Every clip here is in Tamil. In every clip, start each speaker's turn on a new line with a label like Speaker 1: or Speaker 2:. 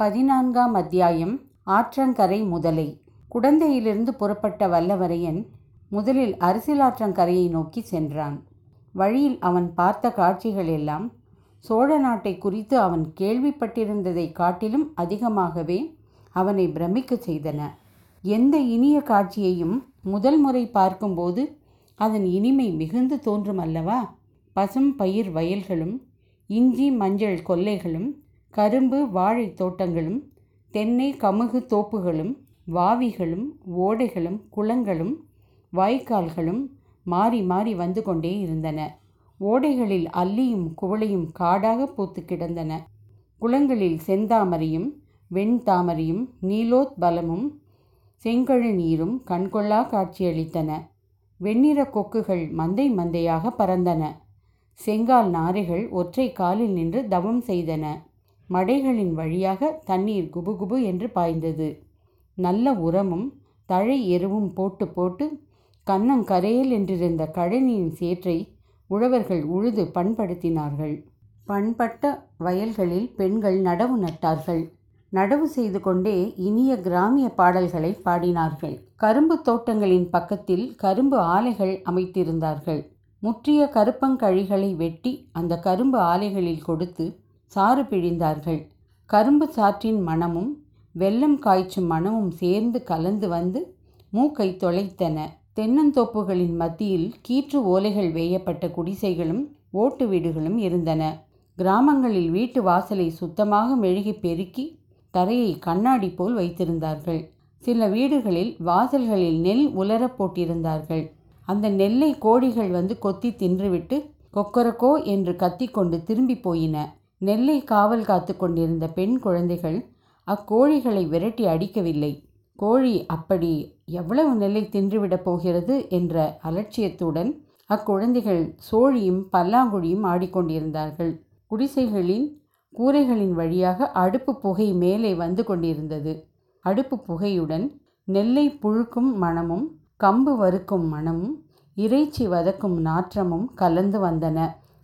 Speaker 1: பதினான்காம் அத்தியாயம் ஆற்றங்கரை முதலை. குடந்தையிலிருந்து புறப்பட்ட வல்லவரையன் முதலில் அரசியலாற்றங்கரையை நோக்கி சென்றான். வழியில் அவன் பார்த்த காட்சிகள் எல்லாம் சோழ நாட்டை குறித்து அவன் கேள்விப்பட்டிருந்ததை காட்டிலும் அதிகமாகவே அவனை பிரமிக்கச் செய்தன. எந்த இனிய காட்சியையும் முதல் முறை பார்க்கும்போது அதன் இனிமை மிகுந்து தோன்றும் அல்லவா? பசும் பயிர் வயல்களும் இஞ்சி மஞ்சள் கொல்லைகளும் கரும்பு வாழைத் தோட்டங்களும் தென்னை கமுகு தோப்புகளும் வாவிகளும் ஓடைகளும் குளங்களும் வாய்க்கால்களும் மாறி மாறி வந்து கொண்டே இருந்தன. ஓடைகளில் அல்லியும் குவளையும் காடாக பூத்து கிடந்தன. குளங்களில் செந்தாமரையும் வெண்தாமரையும் நீலோத்பலமும் செங்கழு நீரும் கண்கொள்ளா காட்சியளித்தன. வெண்ணிற கொக்குகள் மந்தை மந்தையாக பறந்தன. செங்கால் நாரைகள் ஒற்றை காலில் நின்று தவம் செய்தன. மடைகளின் வழியாக தண்ணீர் குபுகுபு என்று பாய்ந்தது. நல்ல உரமும் தழை எருவும் போட்டு போட்டு கண்ணங்கரையில் என்றிருந்த கழனியின் சேற்றை உழவர்கள் உழுது பண்படுத்தினார்கள். பண்பட்ட வயல்களில் பெண்கள் நடவு நட்டார்கள். நடவு செய்து கொண்டே இனிய கிராமிய பாடல்களை பாடினார்கள். கரும்பு தோட்டங்களின் பக்கத்தில் கரும்பு ஆலைகள் அமைத்திருந்தார்கள். முற்றிய கருப்பங்கழிகளை வெட்டி அந்த கரும்பு ஆலைகளில் கொடுத்து சாறு பிழிந்தார்கள். கரும்பு சாற்றின் மணமும் வெள்ளம் காய்ச்சும் மணமும் சேர்ந்து கலந்து வந்து மூக்கை தொலைத்தன. தென்னந்தோப்புகளின் மத்தியில் கீற்று ஓலைகள் வேயப்பட்ட குடிசைகளும் ஓட்டு வீடுகளும் இருந்தன. கிராமங்களில் வீட்டு வாசலை சுத்தமாக மெழுகி பெருக்கி தரையை கண்ணாடி போல் வைத்திருந்தார்கள். சில வீடுகளில் வாசல்களில் நெல் உலரப் போட்டிருந்தார்கள். அந்த நெல்லை கோழிகள் வந்து கொத்தி தின்றுவிட்டு கொக்கரக்கோ என்று கத்திக்கொண்டு திரும்பி போயின. நெல்லை காவல் காத்து கொண்டிருந்த பெண் குழந்தைகள் அக்கோழிகளை விரட்டி அடிக்கவில்லை. கோழி அப்படி எவ்வளவு நெல்லை தின்றுவிடப் போகிறது என்ற அலட்சியத்துடன் அக்குழந்தைகள் சோழியும் பல்லாங்குழியும் ஆடிக்கொண்டிருந்தார்கள். குடிசைகளின் கூரைகளின் வழியாக அடுப்பு புகை மேலே வந்து கொண்டிருந்தது. அடுப்பு புகையுடன் நெல்லை புழுக்கும் மணமும் கம்பு வறுக்கும் மணமும் இறைச்சி வதக்கும் நாற்றமும் கலந்து வந்தன.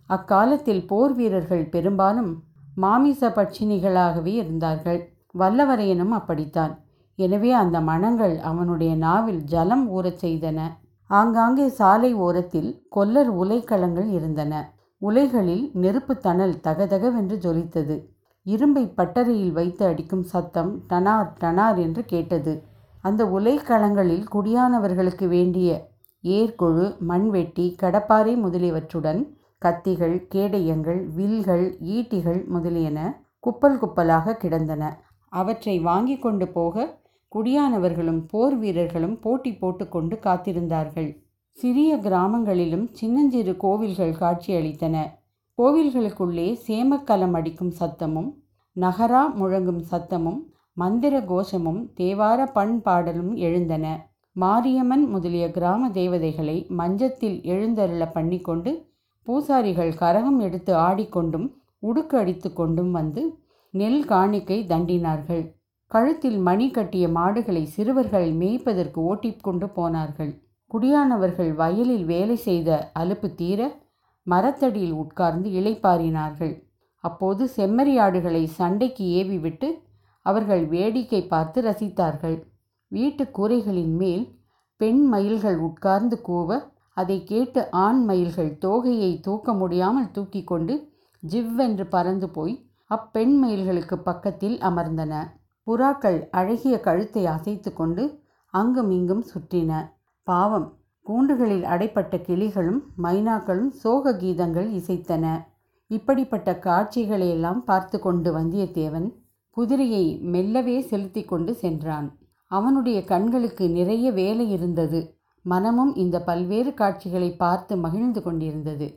Speaker 1: அக்காலத்தில் போர் வீரர்கள் பெரும்பாலும் மாமிச பட்சினிகளாகவே இருந்தார்கள். வல்லவரையனும் அப்படித்தான். எனவே அந்த மணங்கள் அவனுடைய நாவில் ஜலம் ஊறச் செய்தன. ஆங்காங்கே சாலை ஓரத்தில் கொல்லர் உலைக்களங்கள் இருந்தன. உலைகளில் நெருப்பு தணல் தகதகவென்று ஜொலித்தது. இரும்பை பட்டறையில் வைத்து அடிக்கும் சத்தம் டனார் டனார் என்று கேட்டது. அந்த உலைக்களங்களில் குடியானவர்களுக்கு வேண்டிய ஏர்கொழு மண்வெட்டி கடப்பாறை முதலியவற்றுடன் கத்திகள் கேடயங்கள் வில்கள் ஈட்டிகள் முதலியன குப்பல் குப்பலாக கிடந்தன. அவற்றை வாங்கி கொண்டு போக குடியானவர்களும் போர் வீரர்களும் போட்டி போட்டுக்கொண்டு காத்திருந்தார்கள். சிறிய கிராமங்களிலும் சின்னஞ்சிறு கோவில்கள் காட்சியளித்தன. கோவில்களுக்குள்ளே சேமக்கலம் அடிக்கும் சத்தமும் நகரா முழங்கும் சத்தமும் மந்திர கோஷமும் தேவார பண்பாடலும் எழுந்தன. மாரியம்மன் முதலிய கிராம தேவதைகளை மஞ்சத்தில் எழுந்தருள பண்ணிக்கொண்டு பூசாரிகள் கரகம் எடுத்து ஆடிக்கொண்டும் உடுக்கு அடித்து கொண்டும் வந்து நெல் காணிக்கை தண்டினார்கள். கழுத்தில் மணி கட்டிய மாடுகளை சிறுவர்கள் மேய்ப்பதற்கு ஓட்டிக்கொண்டு போனார்கள். குடியானவர்கள் வயலில் வேலை செய்த அலுப்பு தீர மரத்தடியில் உட்கார்ந்து இளைப்பாறினார்கள். அப்போது செம்மறியாடுகளை சண்டைக்கு ஏவி விட்டு அவர்கள் வேடிக்கை பார்த்து ரசித்தார்கள். வீட்டு கூரைகளின் மேல் பெண் மயில்கள் உட்கார்ந்து கூவ அதை கேட்டு ஆண் மயில்கள் தோகையை தூக்க முடியாமல் தூக்கி கொண்டு ஜிவ்வென்று பறந்து போய் அப்பெண் மயில்களுக்கு பக்கத்தில் அமர்ந்தன. புறாக்கள் அழகிய கழுத்தை அசைத்து கொண்டு அங்கும் இங்கும் சுற்றின. பாவம் கூண்டுகளில் அடைப்பட்ட கிளிகளும் மைனாக்களும் சோக கீதங்கள் இசைத்தன. இப்படிப்பட்ட காட்சிகளையெல்லாம் பார்த்து கொண்டு வந்தியத்தேவன் குதிரையை மெல்லவே செலுத்தி கொண்டு சென்றான். அவனுடைய கண்களுக்கு நிறைய வேலை இருந்தது. மனமும் இந்த பல்வேறு காட்சிகளை பார்த்து மகிழ்ந்து கொண்டிருந்தது.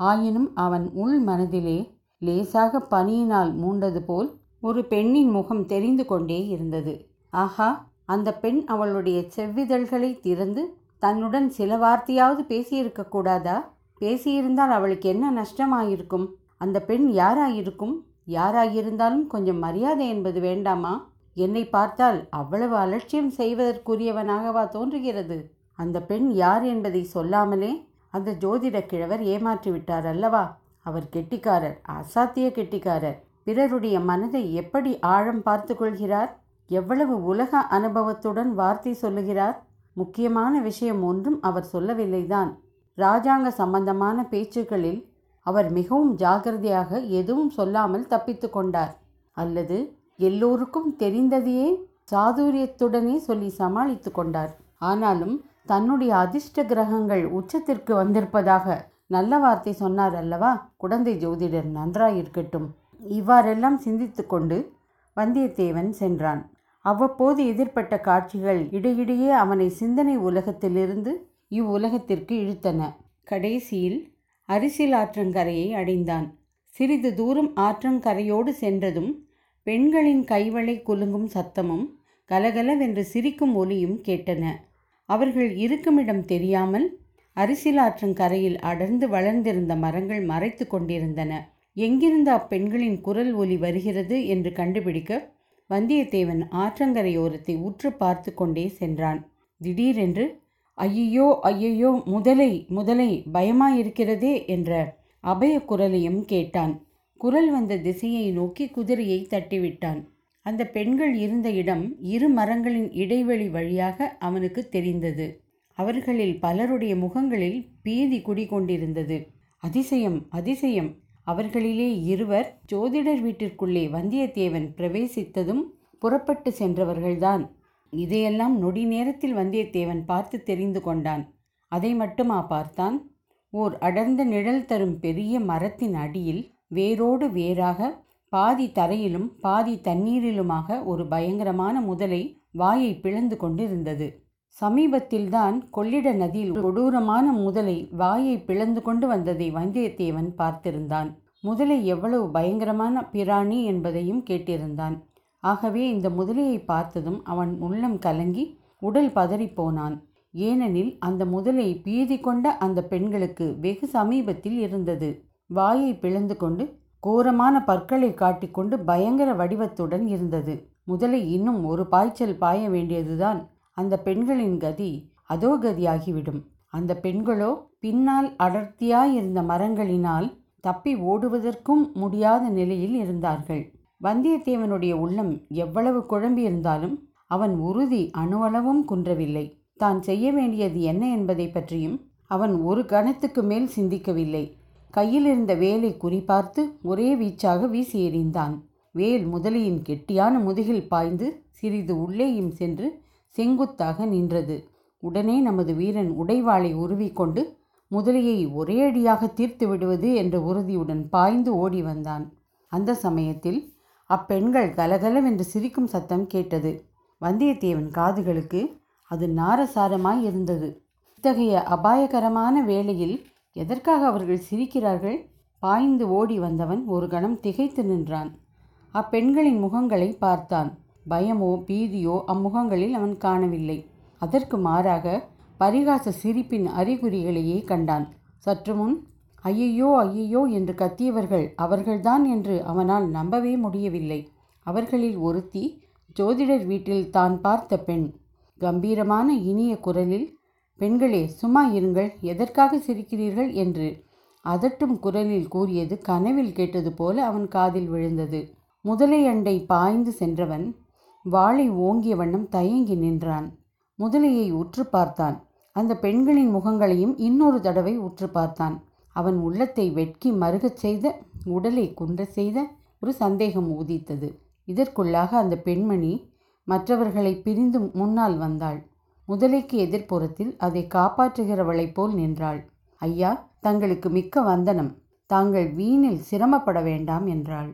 Speaker 1: ஆயினும் அவன் உள் மனதிலே லேசாக பனியினால் மூண்டது போல் ஒரு பெண்ணின் முகம் தெரிந்து கொண்டே இருந்தது. ஆஹா அந்த பெண் அவளுடைய செவ்விதழ்களை திறந்து தன்னுடன் சில வார்த்தையாவது பேசியிருக்கக்கூடாதா பேசியிருந்தால் அவளுக்கு என்ன நஷ்டமாயிருக்கும்? அந்த பெண் யாராயிருக்கும்? யாராயிருந்தாலும் கொஞ்சம் மரியாதை என்பது வேண்டாமா? என்னை பார்த்தால் அவ்வளவு அலட்சியம் செய்வதற்குரியவனாகவா தோன்றுகிறது? அந்த பெண் யார் என்பதை சொல்லாமலே அந்த ஜோதிட கிழவர் ஏமாற்றி விட்டார் அல்லவா? அவர் கெட்டிக்காரர் அசாத்திய கெட்டிக்காரர். பிறருடைய மனதை எப்படி ஆழம் பார்த்து கொள்கிறார்? எவ்வளவு உலக அனுபவத்துடன் வார்த்தை சொல்லுகிறார்? முக்கியமான விஷயம் ஒன்றும் அவர் சொல்லவில்லைதான். ராஜாங்க சம்பந்தமான பேச்சுக்களில் அவர் மிகவும் ஜாகிரதையாக எதுவும் சொல்லாமல் தப்பித்து கொண்டார். அல்லது எல்லோருக்கும் தெரிந்ததையே சாதுரியத்துடனே சொல்லி சமாளித்து கொண்டார். ஆனாலும் தன்னுடைய அதிர்ஷ்ட கிரகங்கள் உச்சத்திற்கு வந்திருப்பதாக நல்ல வார்த்தை சொன்னார் அல்லவா? குடந்தை ஜோதிடர் நன்றாயிருக்கட்டும். இவ்வாறெல்லாம் சிந்தித்து கொண்டு வந்தியத்தேவன் சென்றான். அவ்வப்போது எதிர்ப்பட்ட காட்சிகள் இடையிடையே அவனை சிந்தனை உலகத்திலிருந்து இவ்வுலகத்திற்கு இழுத்தன. கடைசியில் அரிசில் ஆற்றங்கரையை அடைந்தான். சிறிது தூரம் ஆற்றங்கரையோடு சென்றதும் பெண்களின் கைவளை குலுங்கும் சத்தமும் கலகலவென்று சிரிக்கும் ஒலியும் கேட்டன. அவர்கள் இருக்குமிடம் தெரியாமல் அரிசிலாற்றங்கரையில் அடர்ந்து வளர்ந்திருந்த மரங்கள் மறைத்து கொண்டிருந்தன. எங்கிருந்து அப்பெண்களின் குரல் ஒலி வருகிறது என்று கண்டுபிடிக்க வந்தியத்தேவன் ஆற்றங்கரையோரத்தை உற்று பார்த்து கொண்டே சென்றான். திடீரென்று ஐயையோ ஐயையோ முதலை முதலை பயமாயிருக்கிறதே என்ற அபய குரலையும் கேட்டான். குரல் வந்த திசையை நோக்கி குதிரையை தட்டிவிட்டான். அந்த பெண்கள் இருந்த இடம் இரு மரங்களின் இடைவெளி வழியாக அவனுக்கு தெரிந்தது. அவர்களில் பலருடைய முகங்களில் பீதி குடிகொண்டிருந்தது. அதிசயம் அதிசயம். அவர்களிலே இருவர் ஜோதிடர் வீட்டிற்குள்ளே வந்தியத்தேவன் பிரவேசித்ததும் புறப்பட்டு சென்றவர்கள்தான். இதையெல்லாம் நொடி நேரத்தில் வந்தியத்தேவன் பார்த்து தெரிந்து கொண்டான். அதை மட்டுமா பார்த்தான்? ஓர் அடர்ந்த நிழல் தரும் பெரிய மரத்தின் அடியில் வேரோடு வேறாக பாதி தரையிலும் பாதி தண்ணீரிலுமாக ஒரு பயங்கரமான முதலை வாயை பிளந்து கொண்டிருந்தது. சமீபத்தில்தான் கொள்ளிட நதியில் கொடூரமான முதலை வாயை பிளந்து கொண்டு வந்ததை வந்தியத்தேவன் பார்த்திருந்தான். முதலை எவ்வளவு பயங்கரமான பிராணி என்பதையும் கேட்டிருந்தான். ஆகவே இந்த முதலையை பார்த்ததும் அவன் உள்ளம் கலங்கி உடல் பதறிப்போனான். ஏனெனில் அந்த முதலை பீதி கொண்ட அந்த பெண்களுக்கு வெகு சமீபத்தில் இருந்தது. வாயை பிளந்து கொண்டு கோரமான பற்களை காட்டிக்கொண்டு பயங்கர வடிவத்துடன் இருந்தது. முதலை இன்னும் ஒரு பாய்ச்சல் பாய வேண்டியதுதான். அந்த பெண்களின் கதி அதோ கதியாகிவிடும். அந்த பெண்களோ பின்னால் அடர்த்தியாயிருந்த மரங்களினால் தப்பி ஓடுவதற்கும் முடியாத நிலையில் இருந்தார்கள். வந்தியத்தேவனுடைய உள்ளம் எவ்வளவு குழம்பியிருந்தாலும் அவன் உறுதி அணுவளவும் குன்றவில்லை. தான் செய்ய வேண்டியது என்ன என்பதை பற்றியும் அவன் ஒரு கணத்துக்கு மேல் சிந்திக்கவில்லை. கையில் இருந்த வேலை குறிபார்த்து ஒரே வீச்சாக வீசி எறிந்தான். வேல் முதலியின் கெட்டியான முதுகில் பாய்ந்து சிறிது உள்ளேயும் சென்று செங்குத்தாக நின்றது. உடனே நமது வீரன் உடைவாளை உருவிக்கொண்டு முதலையை ஒரேடியாக தீர்த்து விடுவது என்ற உறுதியுடன் பாய்ந்து ஓடி வந்தான். அந்த சமயத்தில் அப்பெண்கள் கலகலவென்று சிரிக்கும் சத்தம் கேட்டது. வந்தியத்தேவன் காதுகளுக்கு அது நாரசாரமாய் இருந்தது. இத்தகைய அபாயகரமான வேளையில் எதற்காக அவர்கள் சிரிக்கிறார்கள்? பாய்ந்து ஓடி வந்தவன் ஒரு கணம் திகைத்து நின்றான். அப்பெண்களின் முகங்களை பார்த்தான். பயமோ பீதியோ அம்முகங்களில் அவன் காணவில்லை. அதற்கு மாறாக பரிகாச சிரிப்பின் அறிகுறிகளையே கண்டான். சற்று முன் ஐயையோ ஐயையோ என்று கத்தியவர்கள் அவர்கள்தான் என்று அவனால் நம்பவே முடியவில்லை. அவர்களில் ஒருத்தி ஜோதிடர் வீட்டில் தான் பார்த்த பெண். கம்பீரமான இனிய குரலில் பெண்களே சும்மா இருங்கள் எதற்காக சிரிக்கிறீர்கள் என்று. அதட்டும் குரலில் கூறியது கனவில் கேட்டது போல அவன் காதில் விழுந்தது. முதலை அண்டை பாய்ந்து சென்றவன் வாளை ஓங்கிய வண்ணம் தயங்கி நின்றான். முதலையை உற்று பார்த்தான். அந்த பெண்களின் முகங்களையும் இன்னொரு தடவை உற்று பார்த்தான். அவன் உள்ளத்தை வெட்கி மறுகச் செய்த உடலை குன்ற செய்த ஒரு சந்தேகம் ஊதித்தது. இதற்குள்ளாக அந்த பெண்மணி மற்றவர்களை பிரிந்து முன்னால் வந்தாள். முதலைக்கு எதிர்ப்புறத்தில் அதை காப்பாற்றுகிறவளைப் போல் நின்றாள். ஐயா தங்களுக்கு மிக்க வந்தனம். தாங்கள் வீணில் சிரமப்பட வேண்டாம் என்றாள்.